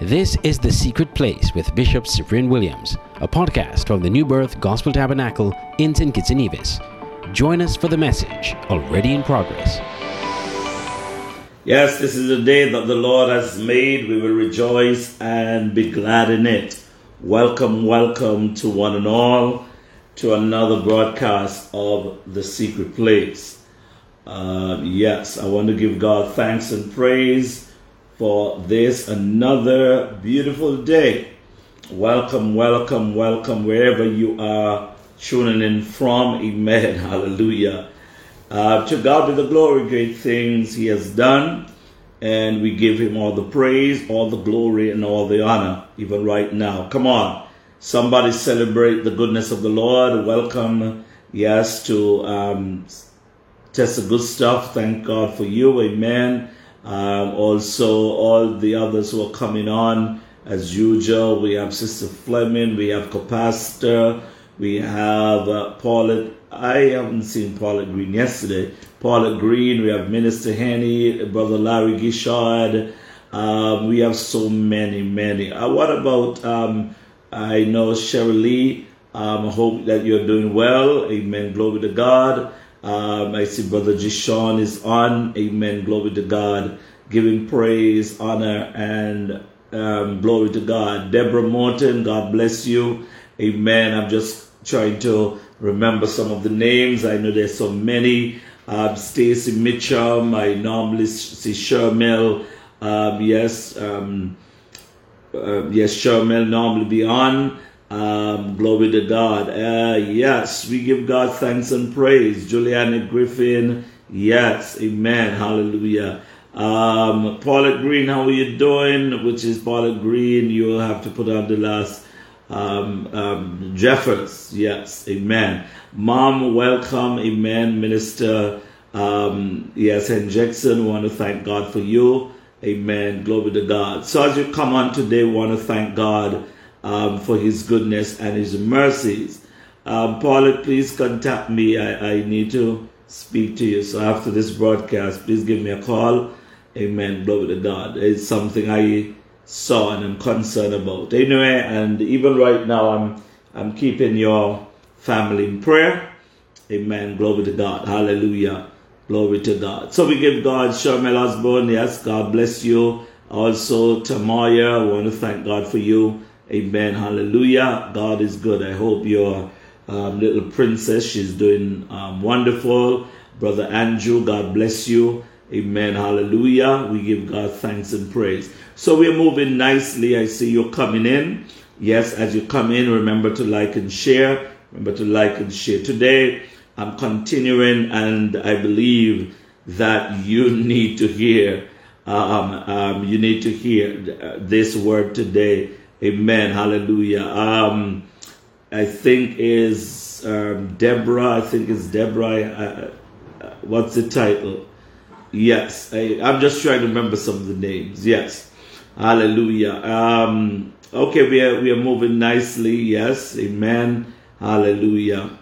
This is The Secret Place with Bishop Cyprian Williams, a podcast from the New Birth Gospel Tabernacle in St. Kitts and Nevis. Join us for the message already in progress. Yes, this is the day that the Lord has made. We will rejoice and be glad in it. Welcome, welcome to one and all to another broadcast of The Secret Place. Uh, yes, I want to give God thanks and praise for this another beautiful day. Welcome, welcome, welcome, wherever you are tuning in from. Amen. Hallelujah. Uh, to God be the glory, great things He has done, and we give Him all the praise, all the glory, and all the honor, even right now. Come on, somebody celebrate the goodness of the Lord. Welcome, yes, to um, Test the Good Stuff. Thank God for you. Amen. Um, also, all the others who are coming on as usual. We have Sister Fleming, we have Capacitor, we have uh. I haven't seen Paulette Green yesterday. Paulette Green, we have Minister Henny, Brother Larry Gishard. Um, we have so many, many. Uh, what about, um, I know Cheryl Lee. Um, I hope that you're doing well. Amen. Glory to God. Um, I see Brother Jishon is on. Amen. Glory to God. Giving praise, honor, and um, glory to God. Deborah Morton, God bless you. Amen. I'm just trying to remember some of the names. I know there's so many. Um, Stacy Mitchum. I normally see Shermel. Um, yes. Um, uh, yes, Shermel normally be on. Um, glory to God. Uh, yes, we give God thanks and praise. Juliana Griffin. Yes, amen. Hallelujah. Um, Paulette Green, how are you doing? Which is Paulette Green. You'll have to put on the last um, um, Jeffers. Yes, amen. Mom, welcome. Amen. Minister, um, yes, and Jackson, we want to thank God for you. Amen. Glory to God. So as you come on today, we want to thank God um, for his goodness and his mercies. Um, Paulette, please contact me. I, I need to speak to you. So after this broadcast, please give me a call. Amen. Glory to God. It's something I saw and I'm concerned about. Anyway, and even right now, I'm I'm keeping your family in prayer. Amen. Glory to God. Hallelujah. Glory to God. So we give God Shermel Osborne. Yes, God bless you. Also, Tamaya, I want to thank God for you. Amen. Hallelujah. God is good. I hope your um, little princess, she's doing um, wonderful. Brother Andrew, God bless you. Amen. Hallelujah. We give God thanks and praise. So we're moving nicely. I see you coming in. Yes, as you come in, remember to like and share. Remember to like and share. Today, I'm continuing, and I believe that you need to hear. Um, um, you need to hear this word today. Amen. Hallelujah. Um, I think is um, Deborah. I think it's Deborah. Uh, uh, what's the title? Yes, I, am just trying to remember some of the names. Yes, Hallelujah. Um, okay, we are we are moving nicely. Yes, Amen. Hallelujah.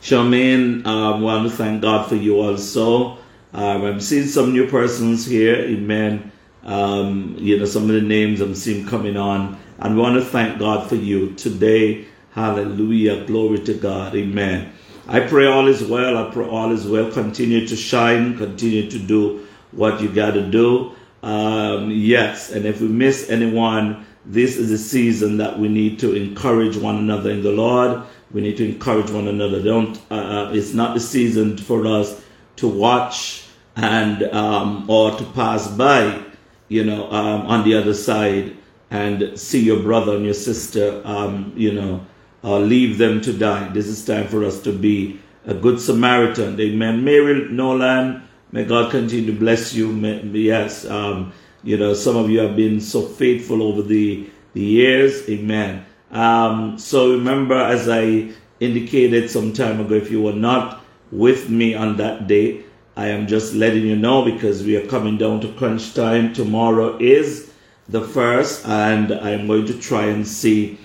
Charmaine, I um, want to thank God for you also. Um, I'm seeing some new persons here. Amen. Um, you know, some of the names I'm seeing coming on. And we want to thank God for you today. Hallelujah. Glory to God. Amen. I pray all is well. I pray all is well. Continue to shine. Continue to do what you got to do. Um, yes. And if we miss anyone, this is a season that we need to encourage one another in the Lord. We need to encourage one another. Don't. Uh, uh it's not the season for us to watch and um, or to pass by. You know, um, on the other side and see your brother and your sister. Um, you know, uh, leave them to die. This is time for us to be a good Samaritan. Amen. Mary Nolan, may God continue to bless you. May, yes, um, you know, some of you have been so faithful over the, the years. Amen. Um, so remember, as I indicated some time ago, if you were not with me on that day, I am just letting you know because we are coming down to crunch time. Tomorrow is the first, and I'm going to try and see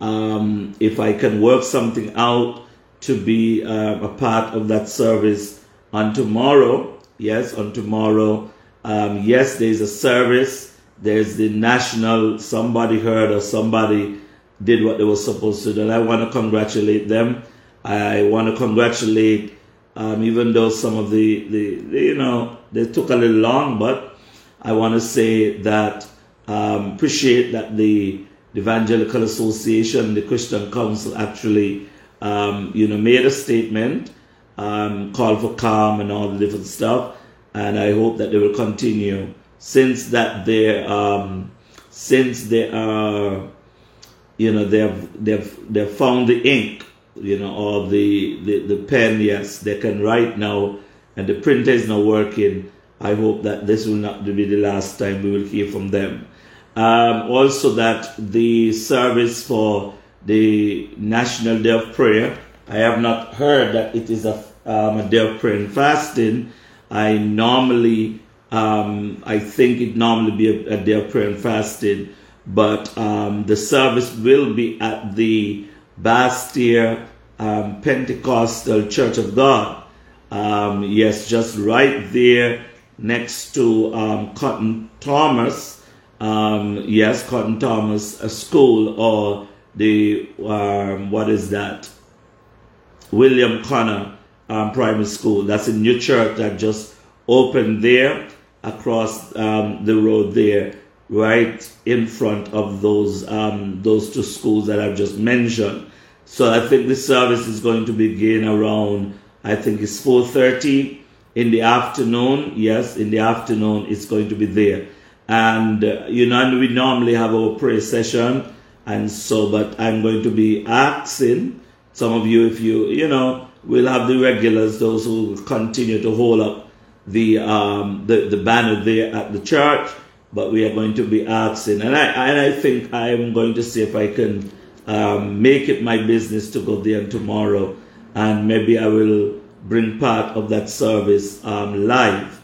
um, if I can work something out to be uh, a part of that service on tomorrow. Yes, on tomorrow. Um, yes, there's a service there's the national, somebody heard or somebody did what they were supposed to do. And I want to congratulate them. I want to congratulate, um, even though some of the, the, the, you know, they took a little long, but I want to say that um, appreciate that the, the Evangelical Association, the Christian Council actually, um, you know, made a statement, um, called for calm and all the different stuff, and I hope that they will continue. Since that they um, since they are, you know, they've they've they've found the ink, you know, or the, the the pen. Yes, they can write now, and the printer is not working. I hope that this will not be the last time we will hear from them. Um, also, that the service for the National Day of Prayer, I have not heard that it is a, um, a day of prayer and fasting. I normally, um, I think it normally be a, a, day of prayer and fasting, but um, the service will be at the Basseterre um, Pentecostal Church of God. Um, yes, just right there next to Cotton Thomas um, yes, Cotton Thomas a School or the um, what is that? William Connor um, Primary School. That's a new church that just opened there across um, the road there, right in front of those um, those two schools that I've just mentioned. So I think the service is going to begin around I think it's 4:30 in the afternoon. Yes, in the afternoon it's going to be there. And uh, you know and we normally have our prayer session. And so but i'm going to be asking some of you if you you know we'll have the regulars those who continue to hold up the um the, the banner there at the church. But we are going to be asking. And i and i think i'm going to see if i can um, make it my business to go there tomorrow and maybe i will bring part of that service um, live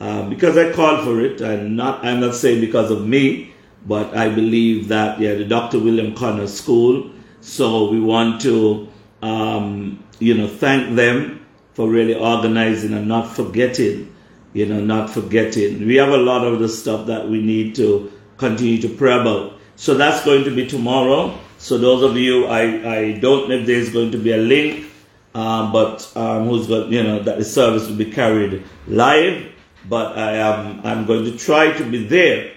uh, because I called for it, and not I'm not saying because of me, but I believe that yeah, the Dr. William Connor School. So we want to um, you know thank them for really organizing and not forgetting, you know, not forgetting. We have a lot of the stuff that we need to continue to pray about. So that's going to be tomorrow. So those of you, I, I don't know if there's going to be a link, uh, but um, who's got, you know, that the service will be carried live but I am I'm going to try to be there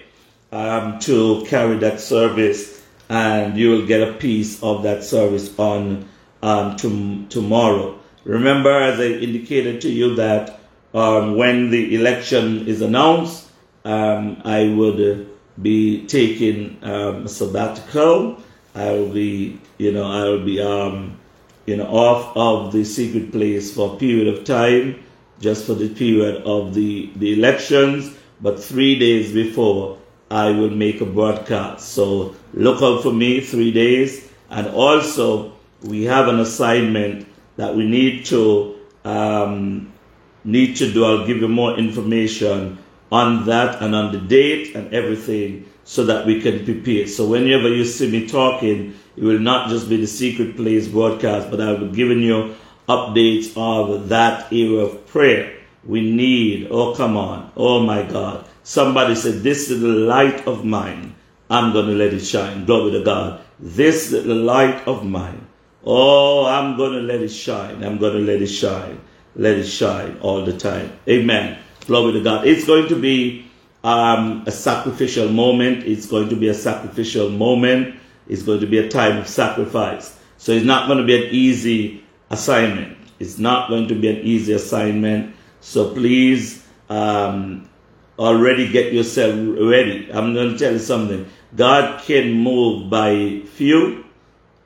um, to carry that service, and you will get a piece of that service on um, to, tomorrow. Remember, as I indicated to you, that um, when the election is announced, um, I would be taking a sabbatical. I will be, you know, I will be, um, you know, off of the secret place for a period of time just for the period of the, the elections, but three days before I will make a broadcast. So look out for me three days. And also, we have an assignment that we need to um, need to do. I'll give you more information on that and on the date and everything so that we can prepare. So whenever you see me talking, it will not just be the secret place broadcast, but I will be giving you updates of that era of prayer. We need, oh, come on, oh my God. Somebody said, This is the light of mine. I'm to let it shine. Glory to God. This is the light of mine. Oh, I'm to let it shine. I'm to let it shine. Let it shine all the time. Amen. Glory to God. It's going to be um, a sacrificial moment. It's going to be a sacrificial moment. It's going to be a time of sacrifice. So it's not going to be an easy assignment. It's not going to be an easy assignment. So please um, already get yourself ready. I'm going to tell you something. God can move by few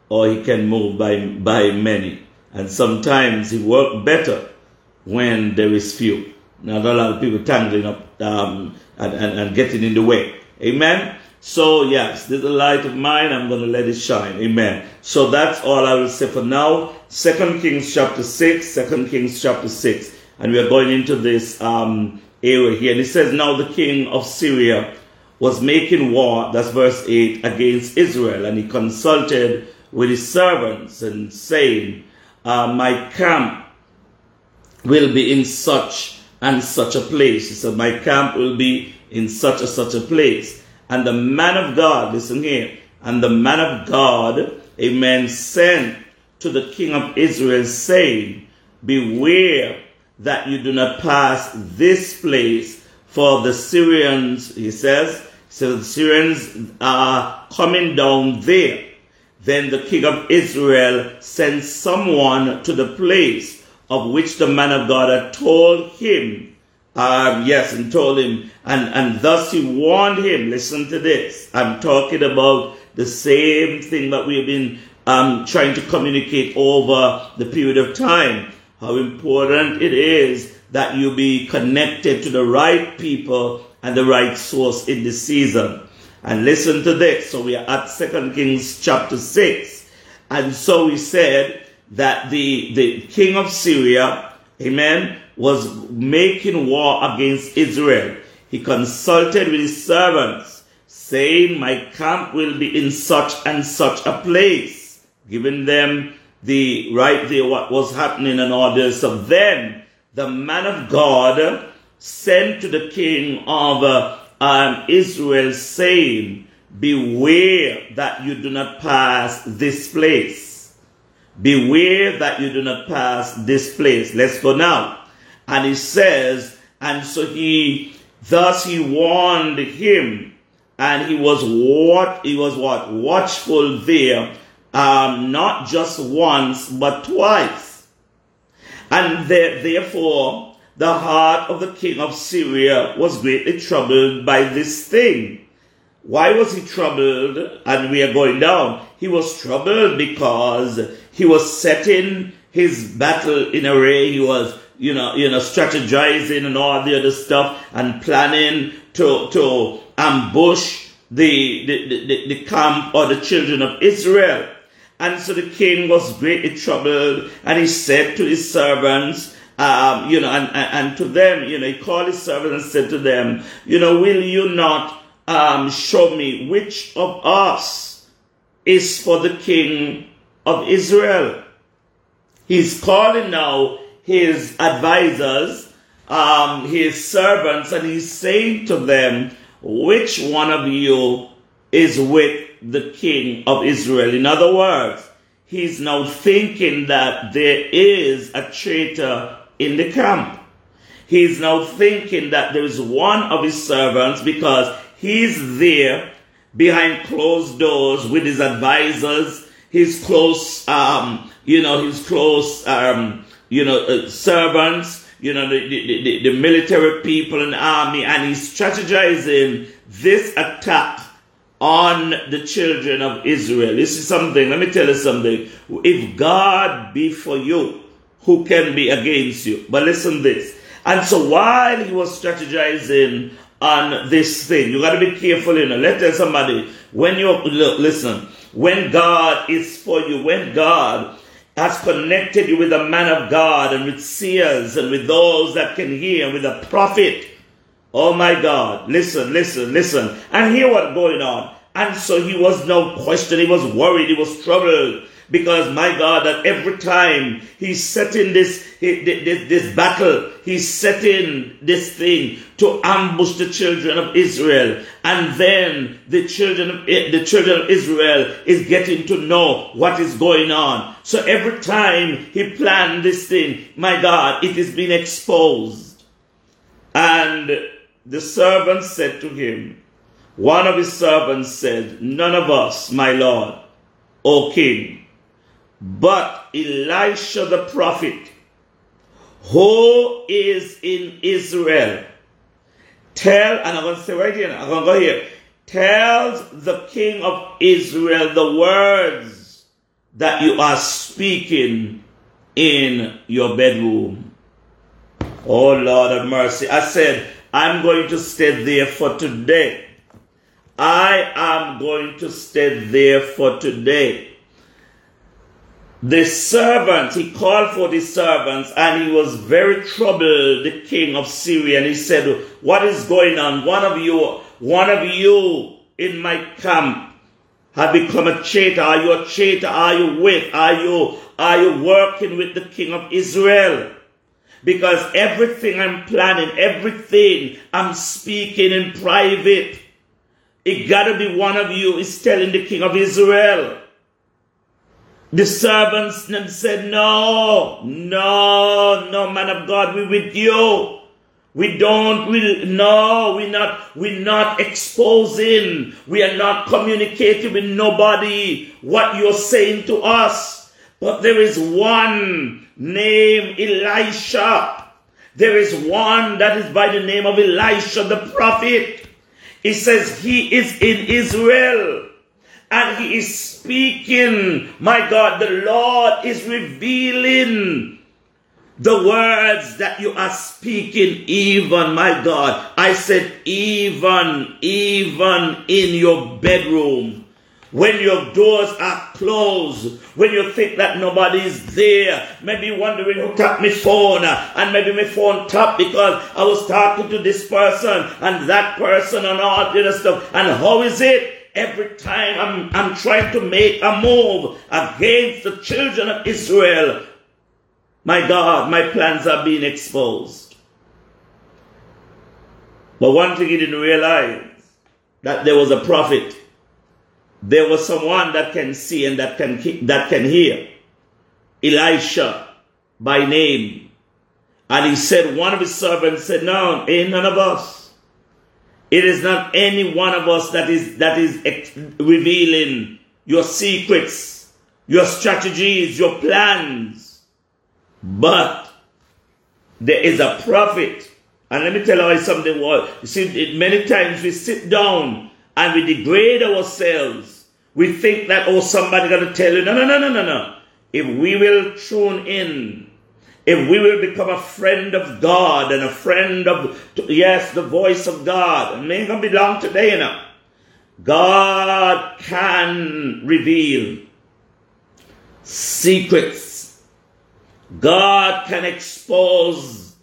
or he can move by, by many. And sometimes he works better when there is few. Not a lot of people tangling up um, and, and, and getting in the way. Amen. So, yes, this is the light of mine. I'm going to let it shine. Amen. So that's all I will say for now. Second Kings chapter 6, Second Kings chapter 6. And we are going into this um, area here. And it says, Now the king of Syria was making war, that's verse 8, against Israel. And he consulted with his servants and saying, uh, My camp will be in such and such a place. He said, My camp will be in such and such a place. And the man of God, listen here, and the man of God, amen, sent to the king of Israel, saying, Beware that you do not pass this place, for the Syrians, he says, so the Syrians are coming down there. Then the king of Israel sent someone to the place of which the man of God had told him. Um, yes, and told him, and, and thus he warned him. Listen to this. I'm talking about the same thing that we've been um, trying to communicate over the period of time. How important it is that you be connected to the right people and the right source in this season. And listen to this. So we are at Second Kings chapter 6. And so he said that the, the king of Syria, amen, was making war against Israel. He consulted with his servants, saying, My camp will be in such and such a place, giving them the right there what was happening and this. So then the man of God sent to the king of uh, um, Israel, saying, Beware that you do not pass this place. Beware that you do not pass this place. Let's go now. And he says, and so he, thus he warned him, and he was what, he was what, watchful there, um, not just once, but twice. And there, therefore, the heart of the king of Syria was greatly troubled by this thing. Why was he troubled? And we are going down. He was troubled because he was setting his battle in array. He was, you know, you know, strategizing and all the other stuff and planning to, to ambush the, the, the, the camp or the children of Israel. And so the king was greatly troubled and he said to his servants, um, you know, and, and, to them, you know, he called his servants and said to them, you know, will you not um, show me which of us is for the king of Israel? He's calling now his advisors, um, his servants, and he's saying to them, which one of you is with the king of Israel? In other words, he's now thinking that there is a traitor in the camp. He's now thinking that there is one of his servants because he's there behind closed doors with his advisors, his close, um, you know, his close, um, you know, uh, servants, you know, the, the, the, the military people and army, and he's strategizing this attack on the children of Israel. This is something, let me tell you something. If God be for you, who can be against you. But listen this. And so while he was strategizing on this thing, you got to be careful, you know. Let tell somebody, when you look, listen, when God is for you, when God has connected you with a man of God and with seers and with those that can hear, with a prophet. Oh my God, listen, listen, listen, and hear what's going on. And so he was no question, he was worried, he was troubled because my God, that every time he's setting this, this, this battle, he's setting this thing to ambush the children of Israel. And then the children of, eh, the children of Israel is getting to know what is going on. So every time he planned this thing, my God, it is being exposed. And the servant said to him, one of his servants said, None of us, my Lord, O king, but Elisha the prophet, who is in Israel, tell, and I'm going to say right here, I'm going to go here, tells the king of Israel the words that you are speaking in your bedroom. Oh Lord of mercy. I said, I'm going to stay there for today. I am going to stay there for today the servant, he called for the servants and he was very troubled, the king of Syria. And he said, What is going on? One of you, one of you in my camp have become a traitor. Are you a traitor? Are you with? Are you, are you working with the king of Israel? Because everything I'm planning, everything I'm speaking in private, It gotta be one of you is telling the king of Israel. The servants then said, No, no, no, man of God, we with you. We don't, we, no, we're not, we're not exposing. We are not communicating with nobody what you're saying to us. But there is one named Elisha. There is one that is by the name of Elisha the prophet. He says he is in Israel and he is speaking. My God, the Lord is revealing the words that you are speaking, even, my God. I said, even, even in your bedroom. When your doors are closed, when you think that nobody is there, maybe wondering who tapped my phone, and maybe my phone tapped because I was talking to this person and that person and all other stuff. And how is it? Every time I'm, I'm trying to make a move against the children of Israel, my God, my plans are being exposed. But one thing he didn't realize that there was a prophet there was someone that can see and that can, that can hear. Elisha by name. And he said, one of his servants said, no, ain't none of us. It is not any one of us that is, that is revealing your secrets, your strategies, your plans. But there is a prophet. And let me tell you something. You see, many times we sit down and we degrade ourselves we think that, oh, somebody going to tell you. No, no, no, no, no, no. If we will tune in, if we will become a friend of God and a friend of, yes, the voice of God, and may going to long today, you know, God can reveal secrets. God can expose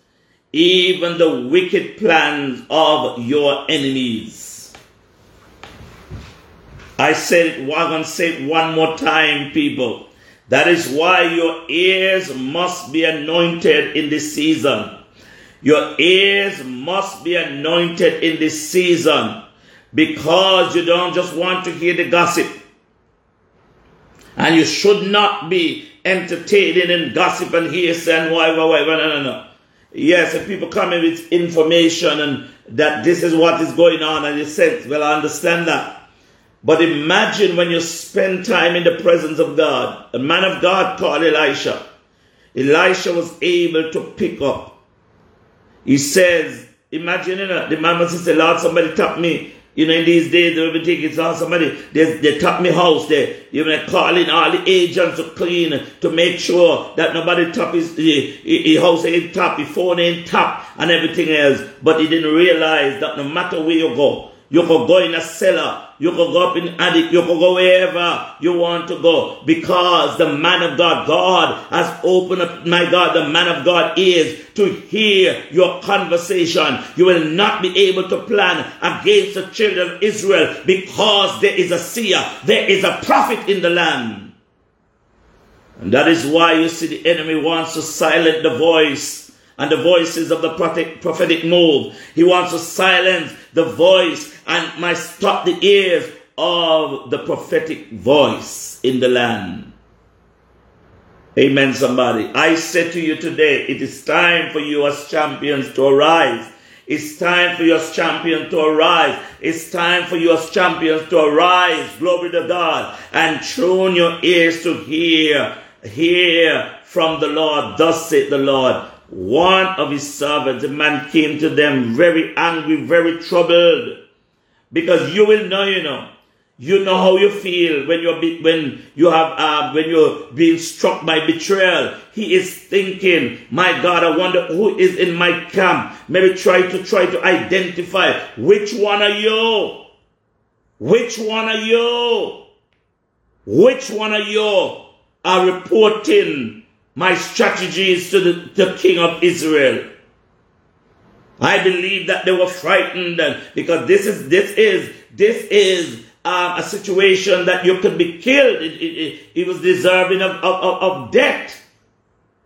even the wicked plans of your enemies. I said it, I'm going to say it one more time, people. That is why your ears must be anointed in this season. Your ears must be anointed in this season because you don't just want to hear the gossip. And you should not be entertaining in gossip and hearsay and whatever, whatever. No, no, no. Yes, if people come in with information and that this is what is going on and you say, well, I understand that. But imagine when you spend time in the presence of God. A man of God called Elisha. Elisha was able to pick up. He says, imagine, you know, the man must say, Lord, somebody tap me. You know, in these days, they will be it's all somebody, they, they tap me house there. You know, calling all the agents to clean, to make sure that nobody tap his, his, his house ain't tap, his phone ain't tap, and everything else. But he didn't realize that no matter where you go, you could go in a cellar. You could go up in attic. You could go wherever you want to go. Because the man of God, God has opened up, my God, the man of God is to hear your conversation. You will not be able to plan against the children of Israel because there is a seer. There is a prophet in the land. And that is why you see the enemy wants to silence the voice and the voices of the prophetic move. He wants to silence the voice and might stop the ears of the prophetic voice in the land. Amen, somebody. I say to you today, it is time for you as champions to arise. It's time for you as champions to arise. It's time for you as champions to arise. Glory to God. And tune your ears to hear, hear from the Lord. Thus saith the Lord one of his servants, a man came to them very angry, very troubled. Because you will know, you know, you know how you feel when you're when you have uh, when you're being struck by betrayal. He is thinking, "My God, I wonder who is in my camp." Maybe try to try to identify which one are you. Which one are you? Which one are you are reporting my strategy is to the, the king of Israel. I believe that they were frightened because this is this is this is um, a situation that you could be killed. It, it, it, was deserving of, of, of, death.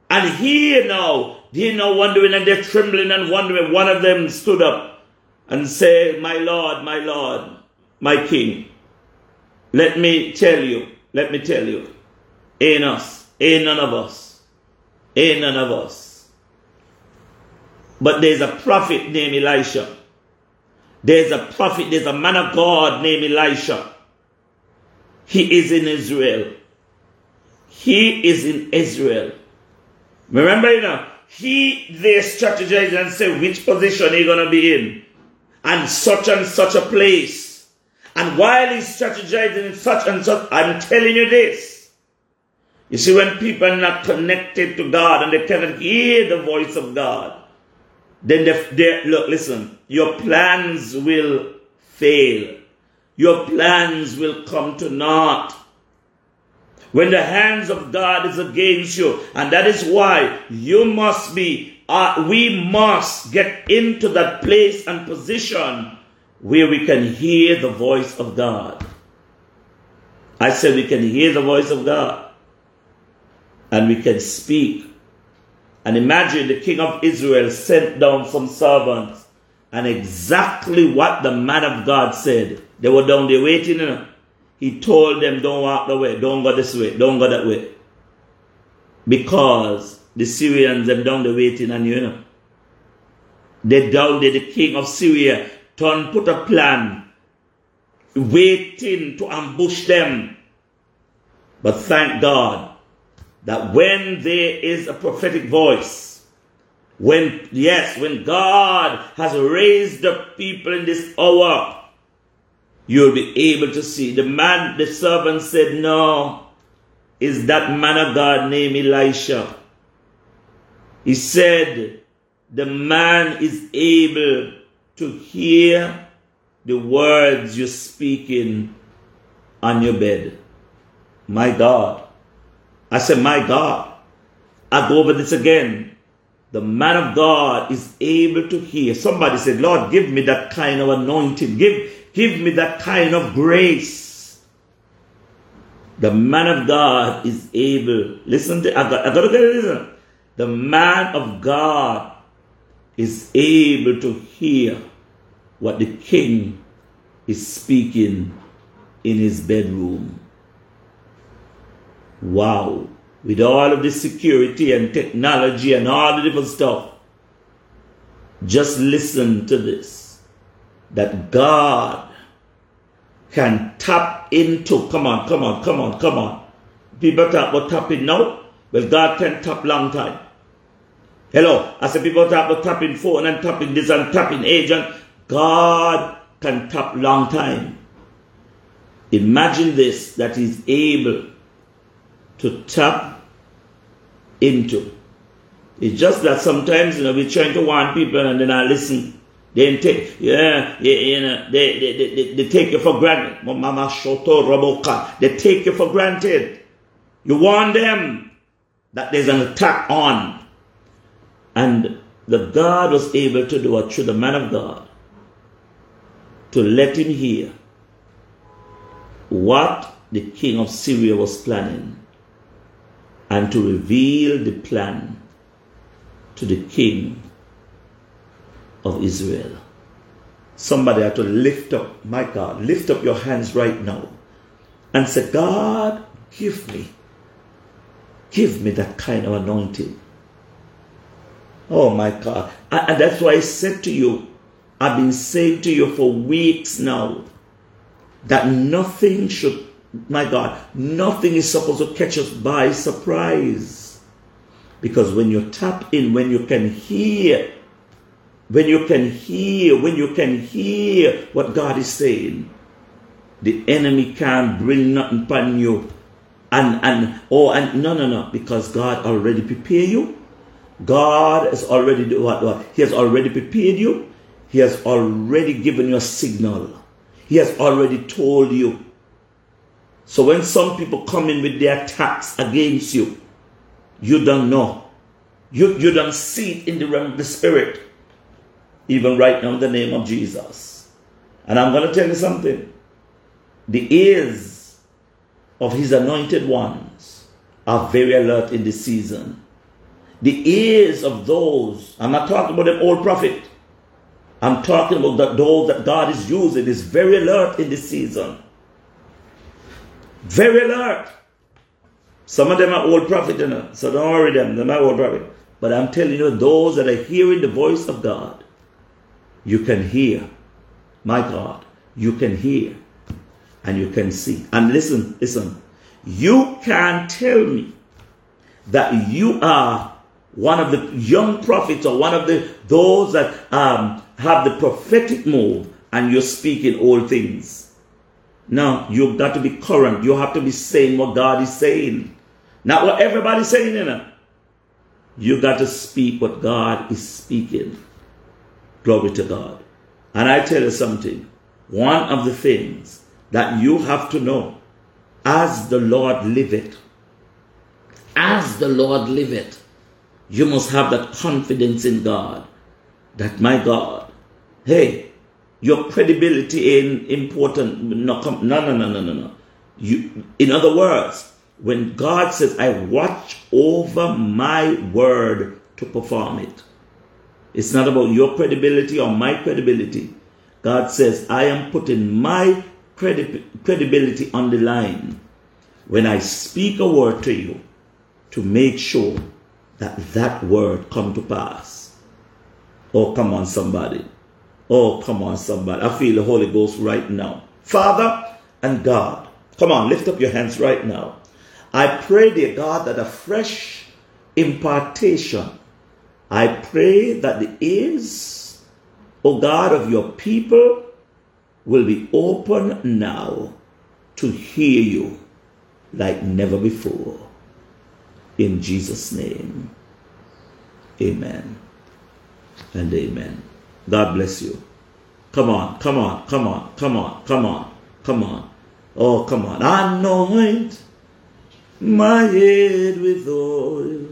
And here now, they now wondering and they're trembling and wondering. One of them stood up and said, My Lord, my Lord, my king, let me tell you, let me tell you, ain't us, ain't none of us, ain't none of us. But there's a prophet named Elisha. There's a prophet, there's a man of God named Elisha. He is in Israel. He is in Israel. Remember, you know, he they strategize and say which position he gonna be in, and such and such a place. And while he's strategizing in such and such, I'm telling you this. You see, when people are not connected to God and they cannot hear the voice of God, then they, they look, listen, your plans will fail. Your plans will come to naught when the hands of God is against you. And that is why you must be, uh, we must get into that place and position where we can hear the voice of God. I said we can hear the voice of God and we can speak. And imagine the king of Israel sent down some servants and exactly what the man of God said. They were down there waiting. You know? He told them, don't walk the way, don't go this way, don't go that way. Because the Syrians them down the waiting and you know. They doubted the king of Syria, turn put a plan, waiting to ambush them. But thank God that when there is a prophetic voice, when, yes, when God has raised up people in this hour you'll be able to see. The man, the servant said, No, is that man of God named Elisha. He said, The man is able to hear the words you're speaking on your bed. My God. I said, My God. I go over this again. The man of God is able to hear. Somebody said, Lord, give me that kind of anointing. Give, Give me that kind of grace. The man of God is able. Listen to, I got, I got to get it, listen. The man of God is able to hear what the king is speaking in his bedroom. Wow. With all of the security and technology and all the different stuff. Just listen to this. That God can tap into. Come on, come on, come on, come on. People talk about tapping now. Well, God can tap long time. Hello, I said people talk about tapping phone and tapping this and tapping agent. God can tap long time. Imagine this that He's able to tap into. It's just that sometimes you know we're trying to warn people and then I listen. They take, yeah, you know, they, they, they, they take you for granted. Mama Shoto. They take you for granted. You warn them that there's an attack on. And the God was able to do it through the man of God to let him hear what the king of Syria was planning and to reveal the plan to the king of Israel. Somebody had to lift up, my God, lift up your hands right now and say, God, give me, give me that kind of anointing. Oh my God. And that's why I said to you, I've been saying to you for weeks now that nothing should, my God, nothing is supposed to catch us by surprise. Because when you tap in, when you can hear when you can hear, when you can hear what God is saying, the enemy can't bring nothing upon you. And and oh and no no no because God already prepared you. God has already what what He has already prepared you. He has already given you a signal. He has already told you. So when some people come in with their attacks against you, you don't know. You, you don't see it in the realm of the spirit even right now in the name of Jesus. And I'm going to tell you something. The ears of his anointed ones are very alert in this season. The ears of those, I'm not talking about an old prophet. I'm talking about that those that God is using is very alert in this season. Very alert. Some of them are old prophet, you know, so don't worry them, they're not old prophet. But I'm telling you, those that are hearing the voice of God, you can hear. My God, you can hear and you can see. And listen, listen. You can't tell me that you are one of the young prophets or one of the those that um, have the prophetic move and you're speaking all things. No, you've got to be current. You have to be saying what God is saying. Not what everybody's saying, you know. You got to speak what God is speaking. Glory to God. And I tell you something. One of the things that you have to know as the Lord liveth, as the Lord liveth, you must have that confidence in God that my God, hey, your credibility ain't important. No, no, no, no, no, no, no. You, in other words, when God says, I watch over my word to perform it, it's not about your credibility or my credibility. God says, I am putting my credi- credibility on the line when I speak a word to you to make sure that that word come to pass. Oh, come on, somebody. Oh, come on, somebody. I feel the Holy Ghost right now. Father and God, come on, lift up your hands right now. I pray, dear God, that a fresh impartation, I pray that the ears, O God, of your people will be open now to hear you like never before. In Jesus' name, amen and amen. God bless you. Come on, come on, come on, come on, come on, come on. Oh, come on. Anoint my head with oil.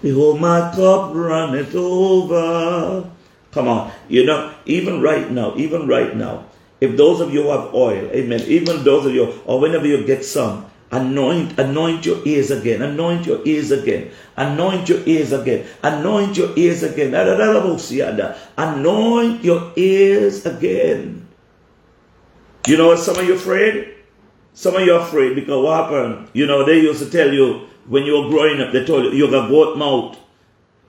Behold, my cup runneth over. Come on. You know, even right now, even right now, if those of you have oil, amen, even those of you, or whenever you get some, anoint, anoint your ears again, anoint your ears again, anoint your ears again, anoint your ears again, anoint your ears again. You know what some of you afraid? Some of you are afraid because what happened? You know, they used to tell you when you were growing up, they told you you got goat mouth.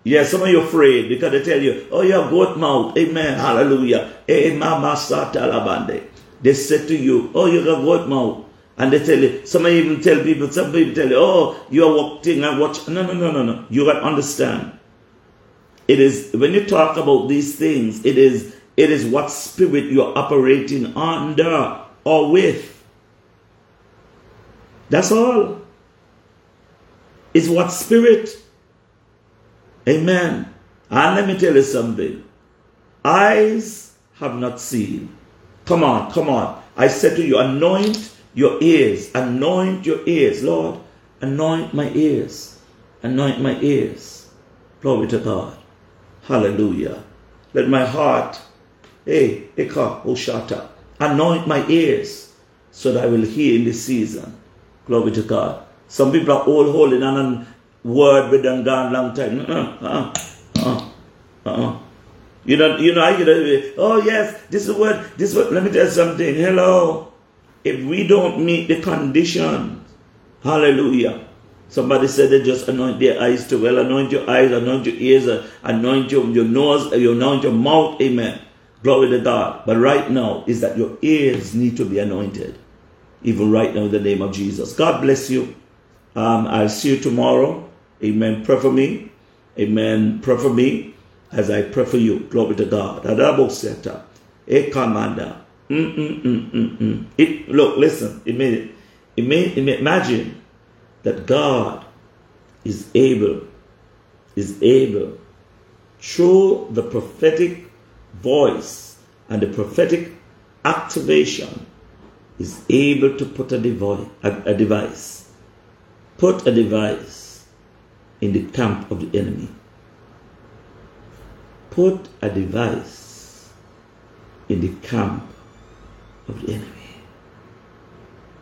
Yeah, some of you afraid because they tell you, oh, you have goat mouth. Amen. Hallelujah. Eh, they said to you, oh, you got goat mouth. And they tell you, some even tell people, some people tell you, oh, you are walking and watch. No, no, no, no, no. You got to understand. It is, when you talk about these things, it is, it is what spirit you're operating under or with. That's all. It's what spirit. Amen. And let me tell you something. Eyes have not seen. Come on, come on. I said to you, anoint your ears. Anoint your ears. Lord, anoint my ears. Anoint my ears. Glory to God. Hallelujah. Let my heart, hey, Eka, Oshata, anoint my ears so that I will hear in this season. Glory to God. Some people are all holding on word with them gone long time. Uh-uh, uh-uh, uh-uh. uh-uh. You know, you know, you know, oh yes, this is what, this is what, let me tell you something. Hello. If we don't meet the conditions, hallelujah. Somebody said they just anoint their eyes to well, anoint your eyes, anoint your ears, uh, anoint your, your nose, uh, anoint your mouth, amen. Glory to God. But right now is that your ears need to be anointed even right now in the name of Jesus. God bless you. Um, I'll see you tomorrow. Amen. Pray for me. Amen. Pray for me as I pray for you. Glory to God. Adaboseta. Ekamanda. Mm-mm-mm-mm-mm. It, look, listen. It it it imagine that God is able, is able through the prophetic voice and the prophetic activation is able to put a, device, a, a device, put a device in the camp of the enemy. Put a device in the camp of the enemy.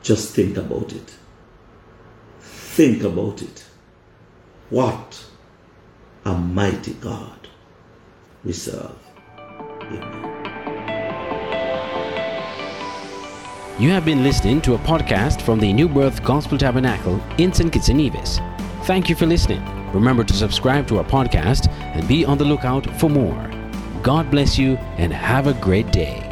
Just think about it. Think about it. What a mighty God we serve. Amen. You have been listening to a podcast from the New Birth Gospel Tabernacle in St. Kitts and Nevis. Thank you for listening. Remember to subscribe to our podcast and be on the lookout for more. God bless you and have a great day.